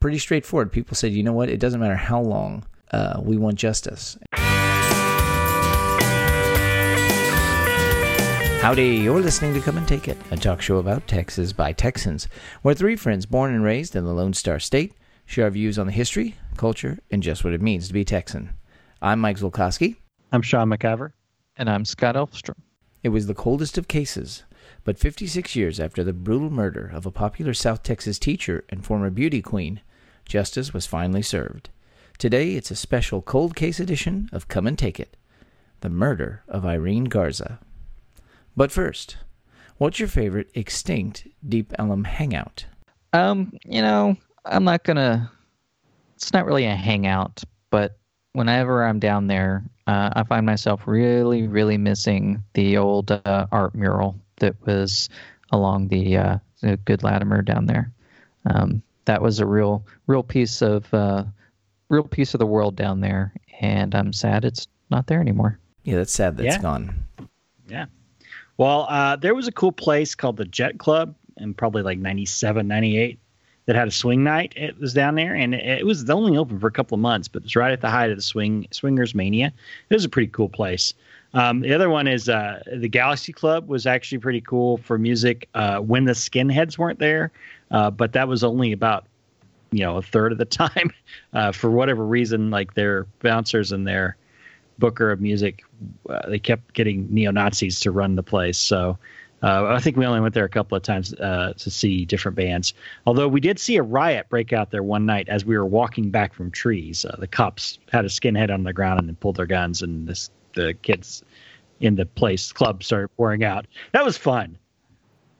pretty straightforward. People said, you know what? It doesn't matter how long. Uh, we want justice. Howdy, you're listening to Come and Take It, a talk show about Texas by Texans, where three friends born and raised in the Lone Star State share our views on the history, culture, and just what it means to be Texan. I'm Mike Zolkowski. I'm Sean McIver. And I'm Scott Elfstrom. It was the coldest of cases, but 56 years after the brutal murder of a popular South Texas teacher and former beauty queen, justice was finally served. Today, it's a special cold case edition of Come and Take It The Murder of Irene Garza. But first, what's your favorite extinct Deep Ellum hangout? Um, you know, I'm not gonna. It's not really a hangout, but whenever I'm down there, uh, I find myself really, really missing the old uh, art mural that was along the, uh, the Good Latimer down there. Um, that was a real, real piece of, uh, real piece of the world down there, and I'm sad it's not there anymore. Yeah, that's sad that Yeah. it's gone. Yeah. Well, uh, there was a cool place called the Jet Club in probably like 97, 98 that had a swing night. It was down there and it, it was only open for a couple of months, but it's right at the height of the swing swingers mania. It was a pretty cool place. Um, the other one is uh, the Galaxy Club was actually pretty cool for music uh, when the skinheads weren't there, uh, but that was only about you know a third of the time uh, for whatever reason. Like their bouncers and their booker of music, uh, they kept getting neo Nazis to run the place. So uh, I think we only went there a couple of times to see different bands. Although we did see a riot break out there one night as we were walking back from trees. The cops had a skinhead on the ground and pulled their guns, and this, the kids in the place club started pouring out. That was fun.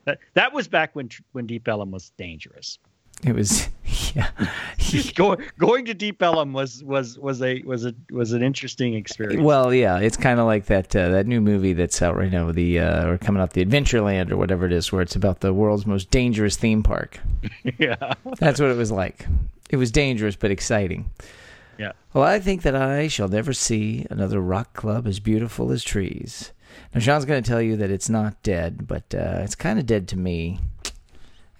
That, that was back when when Deep Ellum was dangerous. It was, yeah. going going to Deep Ellum was was was a was a was an interesting experience. Well, yeah, it's kind of like that uh, that new movie that's out right now, the uh, or coming out, the Adventureland or whatever it is, where it's about the world's most dangerous theme park. yeah. That's what it was like. It was dangerous but exciting. Yeah. Well, I think that I shall never see another rock club as beautiful as trees. Now, Sean's going to tell you that it's not dead, but uh, it's kind of dead to me.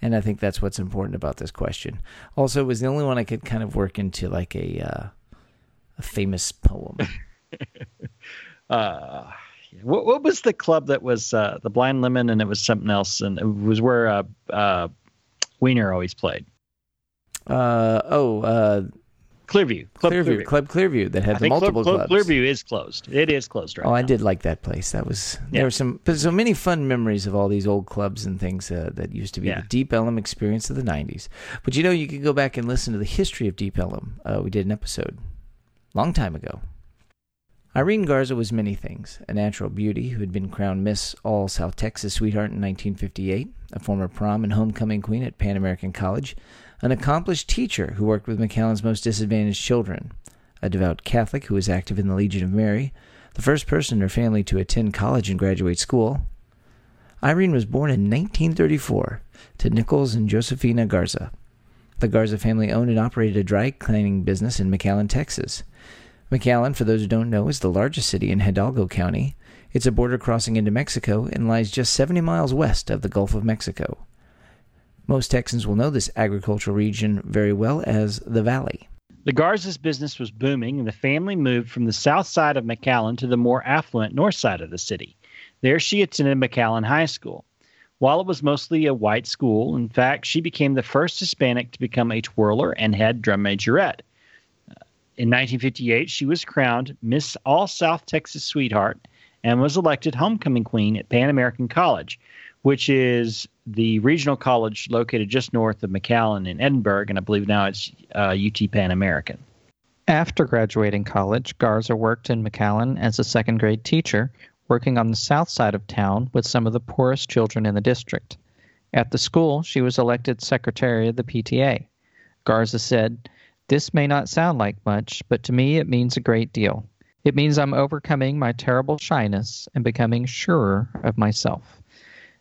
And I think that's what's important about this question. Also, it was the only one I could kind of work into like a uh, a famous poem. uh what, what was the club that was uh the blind lemon and it was something else and it was where uh uh wiener always played Uh, oh, uh, clearview club Clearview, clearview, Club Clearview that had I the multiple club, club clubs. clearview is closed it is closed right Oh, I did like that place. That was Yeah. there were some but so many fun memories of all these old clubs and things uh, that used to be Yeah. the Deep Ellum experience of the '90s. But you know, you can go back and listen to the history of Deep Ellum. Uh, we did an episode long time ago. Irene Garza was many things: a natural beauty who had been crowned Miss All South Texas Sweetheart in 1958, a former prom and homecoming queen at Pan American College, an accomplished teacher who worked with McAllen's most disadvantaged children, a devout Catholic who was active in the Legion of Mary, the first person in her family to attend college and graduate school. Irene was born in 1934 to Nichols and Josephina Garza. The Garza family owned and operated a dry cleaning business in McAllen, Texas. McAllen, for those who don't know, is the largest city in Hidalgo County. It's a border crossing into Mexico and lies just 70 miles west of the Gulf of Mexico. Most Texans will know this agricultural region very well as the Valley. the garza's business was booming and the family moved from the south side of mcallen to the more affluent north side of the city. There she attended mcallen high school. While it was mostly a white school in fact she became the first hispanic to become a twirler and head drum majorette. In 1958, she was crowned Miss All South Texas Sweetheart and was elected homecoming queen at Pan American College, which is the regional college located just north of McAllen in Edinburg, and I believe now it's uh, UT Pan American. After graduating college, Garza worked in McAllen as a second grade teacher, working on the south side of town with some of the poorest children in the district. At the school, she was elected secretary of the PTA. Garza said, This may not sound like much, but to me it means a great deal. It means I'm overcoming my terrible shyness and becoming surer of myself.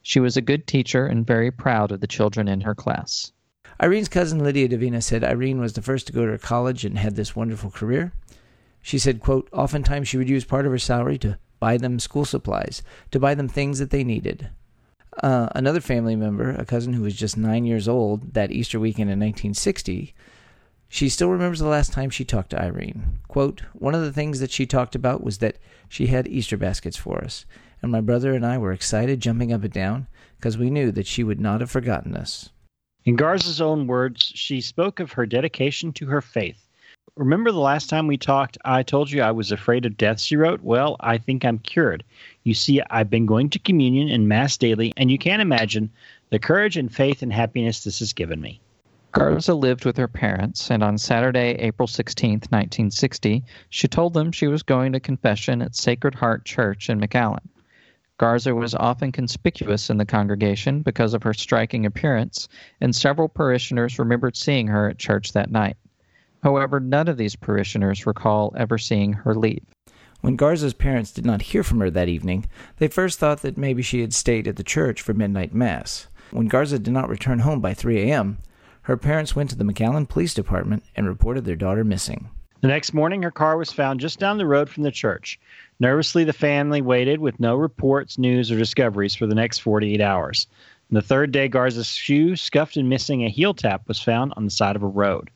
She was a good teacher and very proud of the children in her class. Irene's cousin Lydia Davina said Irene was the first to go to college and had this wonderful career. She said, quote, oftentimes she would use part of her salary to buy them school supplies, to buy them things that they needed. Uh, another family member, a cousin who was just nine years old that Easter weekend in 1960, She still remembers the last time she talked to Irene. Quote, One of the things that she talked about was that she had Easter baskets for us, and my brother and I were excited, jumping up and down, because we knew that she would not have forgotten us. In Garza's own words, she spoke of her dedication to her faith. Remember the last time we talked, I told you I was afraid of death, she wrote? Well, I think I'm cured. You see, I've been going to communion and Mass daily, and you can't imagine the courage and faith and happiness this has given me. Garza lived with her parents, and on Saturday, April 16, 1960, she told them she was going to confession at Sacred Heart Church in McAllen. Garza was often conspicuous in the congregation because of her striking appearance, and several parishioners remembered seeing her at church that night. However, none of these parishioners recall ever seeing her leave. When Garza's parents did not hear from her that evening, they first thought that maybe she had stayed at the church for midnight mass. When Garza did not return home by 3 a.m., her parents went to the McAllen Police Department and reported their daughter missing. The next morning, her car was found just down the road from the church. Nervously, the family waited with no reports, news, or discoveries for the next 48 hours. On the third day, Garza's shoe, scuffed and missing a heel tap, was found on the side of a road.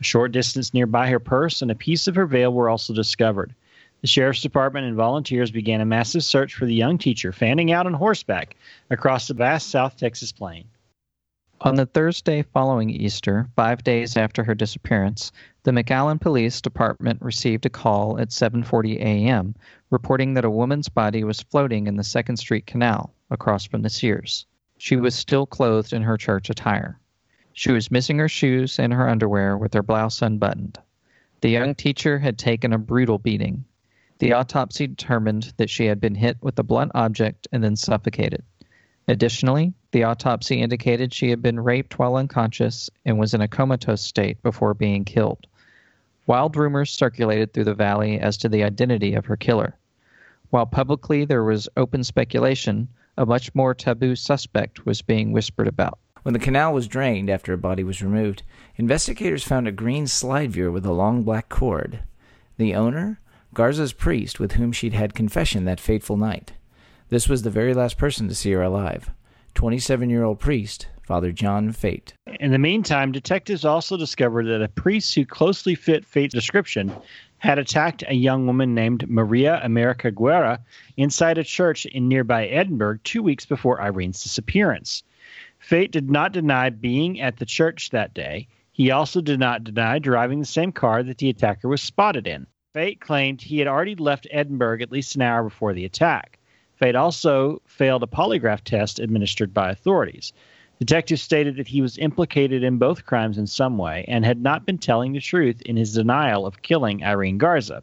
A short distance nearby, her purse and a piece of her veil were also discovered. The sheriff's department and volunteers began a massive search for the young teacher, fanning out on horseback across the vast South Texas plain. On the Thursday following Easter, five days after her disappearance, the McAllen Police Department received a call at 7:40 a.m. reporting that a woman's body was floating in the Second Street Canal across from the Sears. She was still clothed in her church attire. She was missing her shoes and her underwear with her blouse unbuttoned. The young teacher had taken a brutal beating. The autopsy determined that she had been hit with a blunt object and then suffocated. Additionally, the autopsy indicated she had been raped while unconscious and was in a comatose state before being killed. Wild rumors circulated through the valley as to the identity of her killer. While publicly there was open speculation, a much more taboo suspect was being whispered about. When the canal was drained after a body was removed, investigators found a green slide viewer with a long black cord. The owner? Garza's priest with whom she'd had confession that fateful night. This was the very last person to see her alive. 27 year old priest, Father John Feit. In the meantime, detectives also discovered that a priest who closely fit Feit's description had attacked a young woman named Maria America Guerra inside a church in nearby Edinburg two weeks before Irene's disappearance. Feit did not deny being at the church that day. He also did not deny driving the same car that the attacker was spotted in. Feit claimed he had already left Edinburg at least an hour before the attack. Feit also failed a polygraph test administered by authorities. Detectives stated that he was implicated in both crimes in some way and had not been telling the truth in his denial of killing Irene Garza.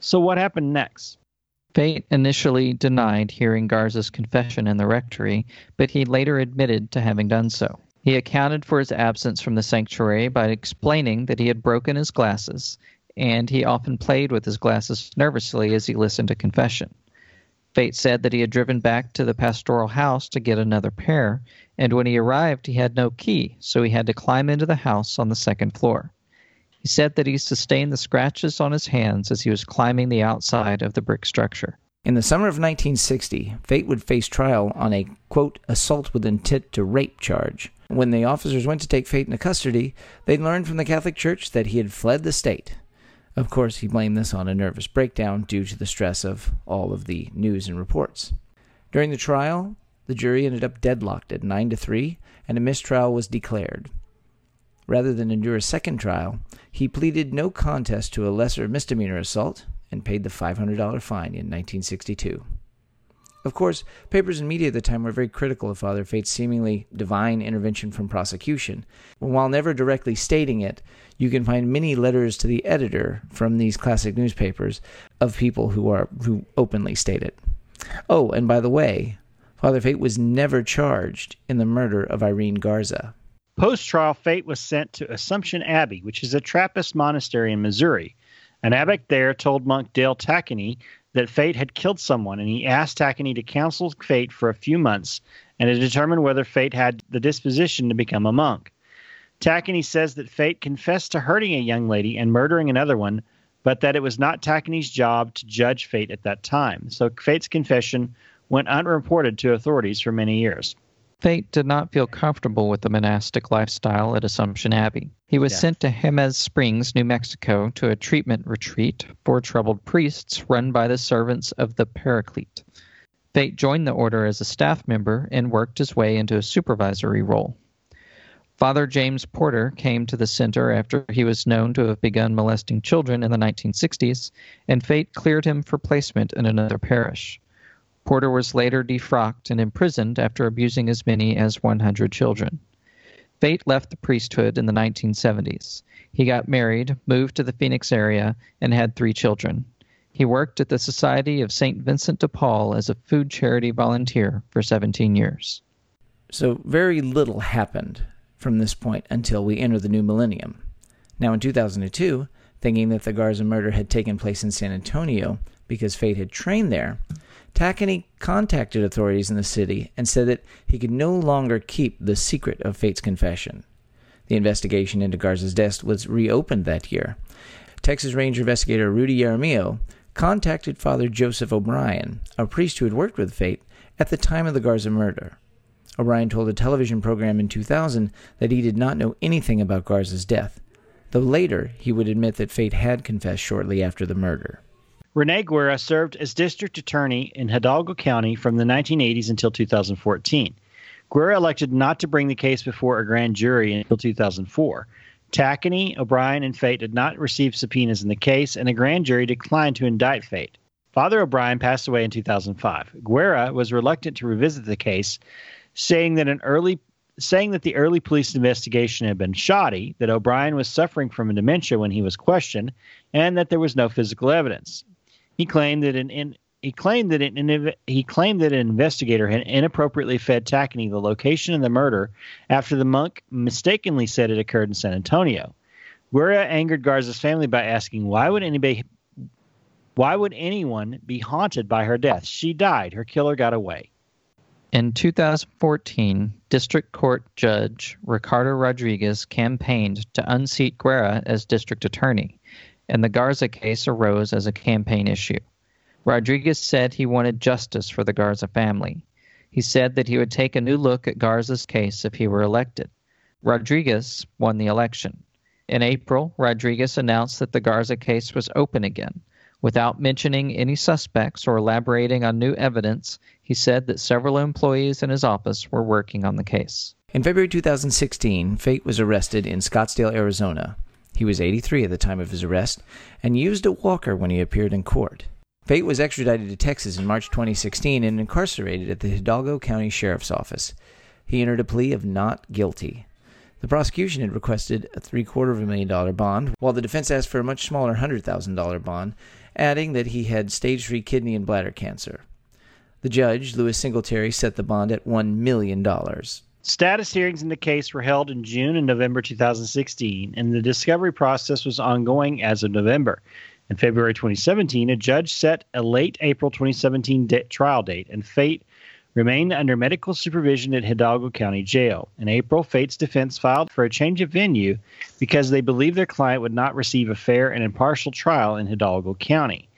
So, what happened next? Feit initially denied hearing Garza's confession in the rectory, but he later admitted to having done so. He accounted for his absence from the sanctuary by explaining that he had broken his glasses, and he often played with his glasses nervously as he listened to confession. Feit said that he had driven back to the pastoral house to get another pair, and when he arrived, he had no key, so he had to climb into the house on the second floor. He said that he sustained the scratches on his hands as he was climbing the outside of the brick structure. In the summer of 1960, Feit would face trial on a, quote, assault with intent to rape charge. When the officers went to take Feit into custody, they learned from the Catholic Church that he had fled the state. Of course, he blamed this on a nervous breakdown due to the stress of all of the news and reports. During the trial, the jury ended up deadlocked at 9 to 3, and a mistrial was declared. Rather than endure a second trial, he pleaded no contest to a lesser misdemeanor assault and paid the $500 fine in 1962. Of course, papers and media at the time were very critical of Father Feit's seemingly divine intervention from prosecution. While never directly stating it, you can find many letters to the editor from these classic newspapers of people who are who openly state it. Oh, and by the way, Father Feit was never charged in the murder of Irene Garza. Post trial, Feit was sent to Assumption Abbey, which is a Trappist monastery in Missouri. An abbot there told monk Dale Tacheny that Feit had killed someone, and he asked Tacheny to counsel Feit for a few months and to determine whether Feit had the disposition to become a monk. Tacheny says that Feit confessed to hurting a young lady and murdering another one, but that it was not Tacheny's job to judge Feit at that time. So Feit's confession went unreported to authorities for many years. Feit did not feel comfortable with the monastic lifestyle at Assumption Abbey. He was Yeah. sent to Jemez Springs, New Mexico, to a treatment retreat for troubled priests run by the servants of the Paraclete. Feit joined the order as a staff member and worked his way into a supervisory role. Father James Porter came to the center after he was known to have begun molesting children in the 1960s, and Feit cleared him for placement in another parish. Porter was later defrocked and imprisoned after abusing as many as 100 children. Feit left the priesthood in the 1970s. He got married, moved to the Phoenix area, and had three children. He worked at the Society of St. Vincent de Paul as a food charity volunteer for 17 years. So very little happened from this point until we enter the new millennium. Now, in 2002, thinking that the Garza murder had taken place in San Antonio because Feit had trained there, Tacheny contacted authorities in the city and said that he could no longer keep the secret of Feit's confession. The investigation into Garza's death was reopened that year. Texas Ranger investigator Rudy Jaramillo contacted Father Joseph O'Brien, a priest who had worked with Feit at the time of the Garza murder. O'Brien told a television program in 2000 that he did not know anything about Garza's death, though later he would admit that Feit had confessed shortly after the murder. Rene Guerra served as district attorney in Hidalgo County from the 1980s until 2014. Guerra elected not to bring the case before a grand jury until 2004. Tacheny, O'Brien, and Feit did not receive subpoenas in the case, and a grand jury declined to indict Feit. Father O'Brien passed away in 2005. Guerra was reluctant to revisit the case, saying that an early saying that the early police investigation had been shoddy, that O'Brien was suffering from dementia when he was questioned, and that there was no physical evidence. He claimed that an in, he claimed that an, he claimed that an investigator had inappropriately fed Tacheny the location of the murder after the monk mistakenly said it occurred in San Antonio. Guerra angered Garza's family by asking, "Why would anybody, why would anyone be haunted by her death? She died. Her killer got away." In 2014, District Court Judge Ricardo Rodriguez campaigned to unseat Guerra as district attorney, and the Garza case arose as a campaign issue. Rodriguez said he wanted justice for the Garza family. He said that he would take a new look at Garza's case if he were elected. Rodriguez won the election. In April, Rodriguez announced that the Garza case was open again. Without mentioning any suspects or elaborating on new evidence, he said that several employees in his office were working on the case. In February 2016, Feit was arrested in Scottsdale, Arizona. He was 83 at the time of his arrest and used a walker when he appeared in court. Feit was extradited to Texas in March 2016 and incarcerated at the Hidalgo County Sheriff's Office. He entered a plea of not guilty. The prosecution had requested a three quarter of a million dollar bond, while the defense asked for a much smaller $100,000 bond, adding that he had stage 3 kidney and bladder cancer. The judge, Louis Singleterry, set the bond at $1 million. Status hearings in the case were held in June and November 2016, and the discovery process was ongoing as of November. In February 2017, a judge set a late April 2017 da- trial date, and Feit remained under medical supervision at Hidalgo County Jail. In April, Feit's defense filed for a change of venue because they believed their client would not receive a fair and impartial trial in Hidalgo County.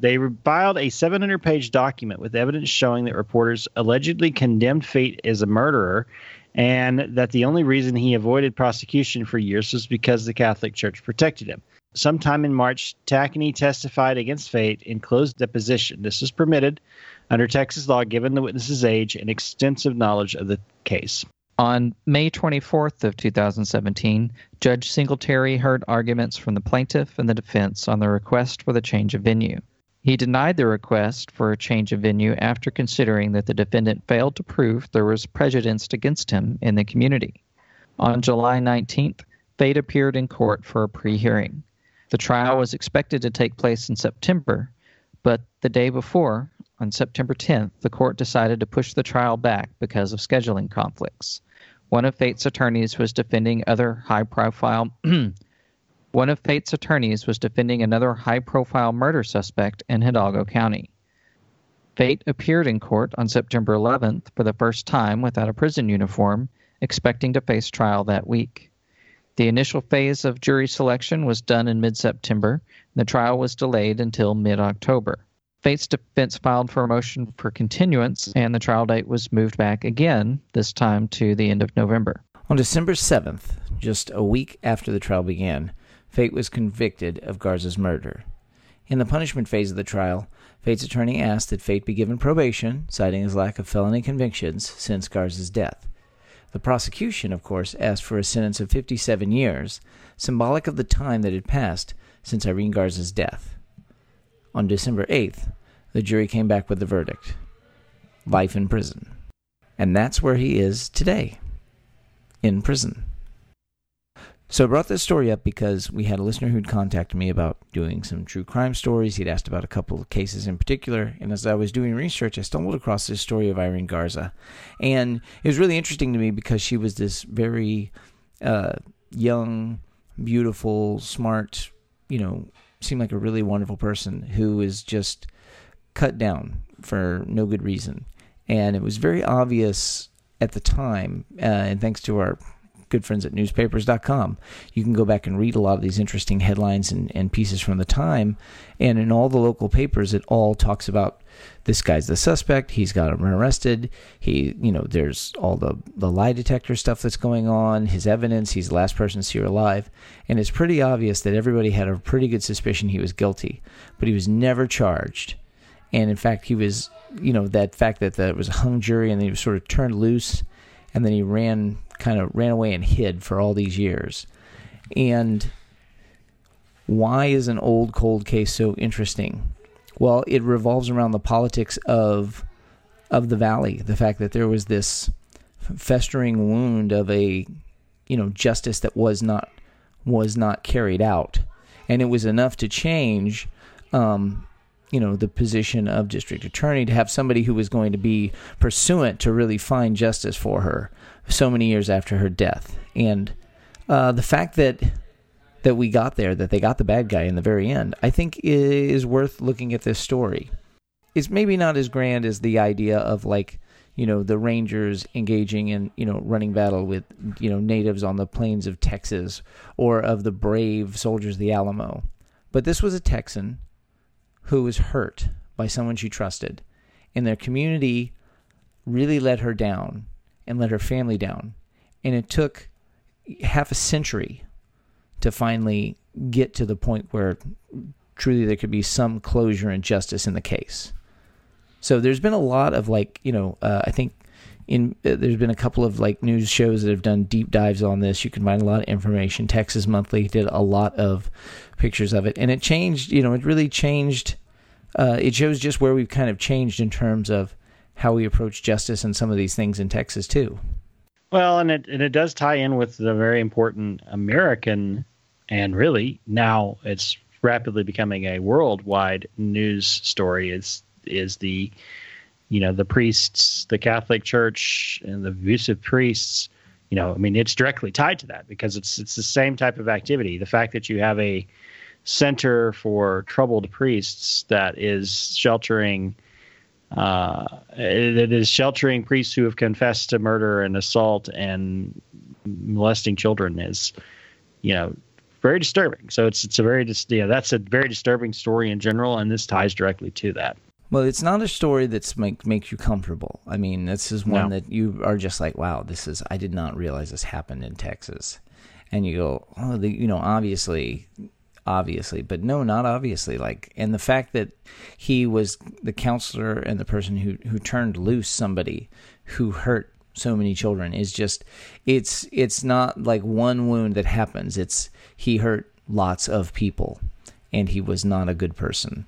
They filed a 700 page document with evidence showing that reporters allegedly condemned Feit as a murderer and that the only reason he avoided prosecution for years was because the Catholic Church protected him. Sometime in March, Tacheny testified against Feit in closed deposition. This was permitted under Texas law given the witness's age and extensive knowledge of the case. On May 24th of 2017, Judge Singleterry heard arguments from the plaintiff and the defense on the request for the change of venue. He denied the request for a change of venue after considering that the defendant failed to prove there was prejudice against him in the community. On July 19th, Feit appeared in court for a pre-hearing. The trial was expected to take place in September, but the day before, on September 10th, the court decided to push the trial back because of scheduling conflicts. One of Feit's attorneys was defending other high-profile one of Feit's attorneys was defending another high-profile murder suspect in Hidalgo County. Feit appeared in court on September 11th for the first time without a prison uniform, expecting to face trial that week. The initial phase of jury selection was done in mid September, and the trial was delayed until mid October. Feit's defense filed for a motion for continuance, and the trial date was moved back again, this time to the end of November. On December 7th, just a week after the trial began, Feit was convicted of Garza's murder. In the punishment phase of the trial, Feit's attorney asked that Feit be given probation, citing his lack of felony convictions since Garza's death. The prosecution, of course, asked for a sentence of 57 years, symbolic of the time that had passed since Irene Garza's death. On December 8th, the jury came back with the verdict life in prison. And that's where he is today in prison. So I brought this story up because we had a listener who'd contacted me about doing some true crime stories. He'd asked about a couple of cases in particular. And as I was doing research, I stumbled across this story of Irene Garza. And it was really interesting to me because she was this very uh, young, beautiful, smart, you know, seemed like a really wonderful person who was just cut down for no good reason. And it was very obvious at the time, uh, and thanks to our good friends at newspapers.com, you can go back and read a lot of these interesting headlines and, and pieces from the time. And in all the local papers, it all talks about this guy's the suspect. He's got him arrested. He, you know, there's all the, the lie detector stuff that's going on, his evidence. He's the last person to see her alive. And it's pretty obvious that everybody had a pretty good suspicion he was guilty, but he was never charged. And in fact, he was, you know, that fact that there was a hung jury and he was sort of turned loose and then he ran kind of ran away and hid for all these years. And why is an old cold case so interesting? Well, it revolves around the politics of of the valley, the fact that there was this festering wound of a you know justice that was not was not carried out, and it was enough to change um, you know the position of district attorney to have somebody who was going to be pursuant to really find justice for her so many years after her death. And uh, the fact that that we got there that they got the bad guy in the very end i think is worth looking at this story. It's maybe not as grand as the idea of like you know the rangers engaging in you know running battle with you know natives on the plains of texas or of the brave soldiers of the alamo. But this was a texan who was hurt by someone she trusted, and their community really let her down and let her family down. And it took half a century to finally get to the point where truly there could be some closure and justice in the case. So there's been a lot of like, you know, uh, I think in uh, there's been a couple of like news shows that have done deep dives on this. You can find a lot of information. Texas Monthly did a lot of pictures of it, and it changed. You know, it really changed. Uh, it shows just where we've kind of changed in terms of how we approach justice and some of these things in Texas too. Well, and it and it does tie in with the very important American, and really now it's rapidly becoming a worldwide news story. Is is the you know the priests, the Catholic Church, and the abusive priests. You know, I mean, it's directly tied to that because it's it's the same type of activity. The fact that you have a center for troubled priests that is sheltering uh, that is sheltering priests who have confessed to murder and assault and molesting children is, you know, very disturbing. So it's it's a very dis- yeah that's a very disturbing story in general, and this ties directly to that. Well, it's not a story that's make makes you comfortable. I mean, this is one No. that you are just like, wow, this is. I did not realize this happened in Texas, and you go, oh, the, you know, obviously, obviously, but no, not obviously. Like, and the fact that he was the counselor and the person who who turned loose somebody who hurt so many children is just, it's it's not like one wound that happens. It's he hurt lots of people, and he was not a good person,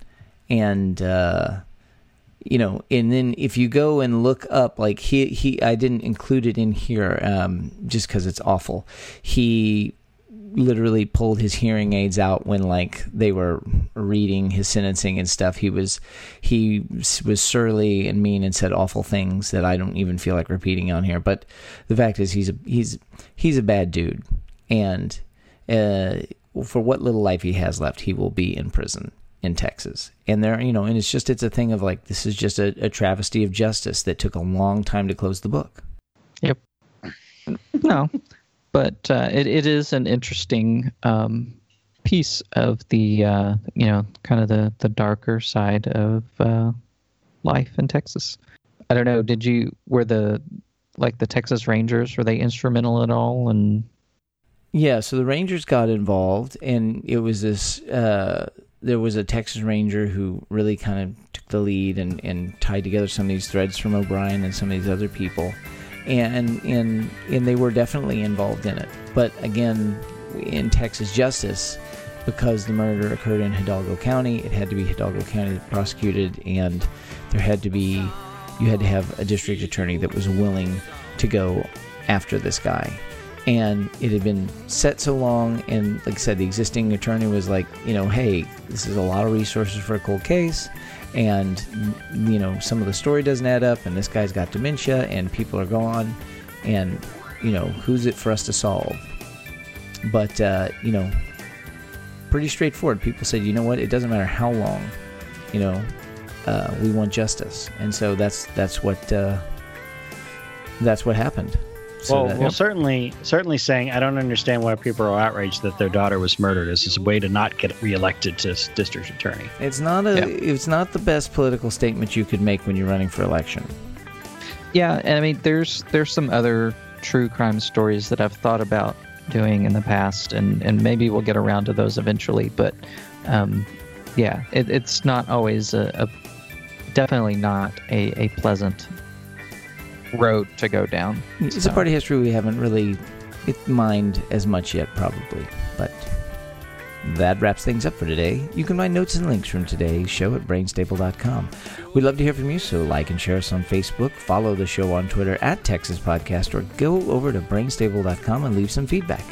and. uh you know and then if you go and look up like he he i didn't include it in here um just because it's awful he literally pulled his hearing aids out when like they were reading his sentencing and stuff he was he was surly and mean and said awful things that i don't even feel like repeating on here but the fact is he's a he's he's a bad dude and uh for what little life he has left he will be in prison in Texas. And there, you know, and it's just it's a thing of like this is just a, a travesty of justice that took a long time to close the book. Yep. No, but uh, it it is an interesting um, piece of the uh, you know kind of the the darker side of uh, life in Texas. I don't know. Did you were the like the Texas Rangers were they instrumental at all? And Yeah, so the Rangers got involved, and it was this. Uh, there was a Texas Ranger who really kind of took the lead and, and tied together some of these threads from O'Brien and some of these other people, and and and they were definitely involved in it. But again, in Texas justice, because the murder occurred in Hidalgo County, it had to be Hidalgo County that prosecuted, and there had to be you had to have a district attorney that was willing to go after this guy and it had been set so long and like i said the existing attorney was like you know hey this is a lot of resources for a cold case and you know some of the story doesn't add up and this guy's got dementia and people are gone and you know who's it for us to solve? But uh, you know pretty straightforward. People said you know what? It doesn't matter how long you know uh, we want justice. And so that's that's what uh, that's what happened so well, that- well, certainly, certainly saying I don't understand why people are outraged that their daughter was murdered is a way to not get reelected to district attorney. It's not a. Yeah. It's not the best political statement you could make when you're running for election. yeah, and I mean there's there's some other true crime stories that I've thought about doing in the past, and and maybe we'll get around to those eventually. But um, yeah, it, it's not always a, a definitely not a, a pleasant road to go down. It's a part of history we haven't really mined as much yet, probably. But that wraps things up for today. You can find notes and links from today's show at brainstable.com. We'd love to hear from you, so like and share us on Facebook, follow the show on Twitter at Texas Podcast, or go over to brainstable.com and leave some feedback.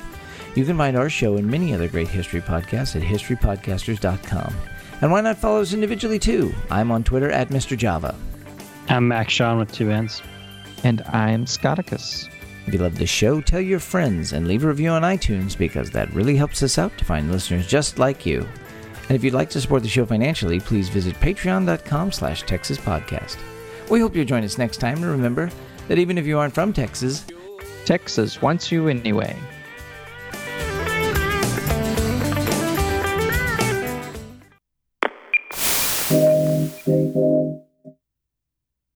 You can find our show and many other great history podcasts at historypodcasters.com. And why not follow us individually too? I'm on Twitter at Mr. Java. I'm Max Sean with two N's. And I'm Scotticus. If you love the show, tell your friends and leave a review on iTunes because that really helps us out to find listeners just like you. And if you'd like to support the show financially, please visit patreon.com slash Texas Podcast. We hope you'll join us next time. And remember that even if you aren't from Texas, Texas wants you anyway.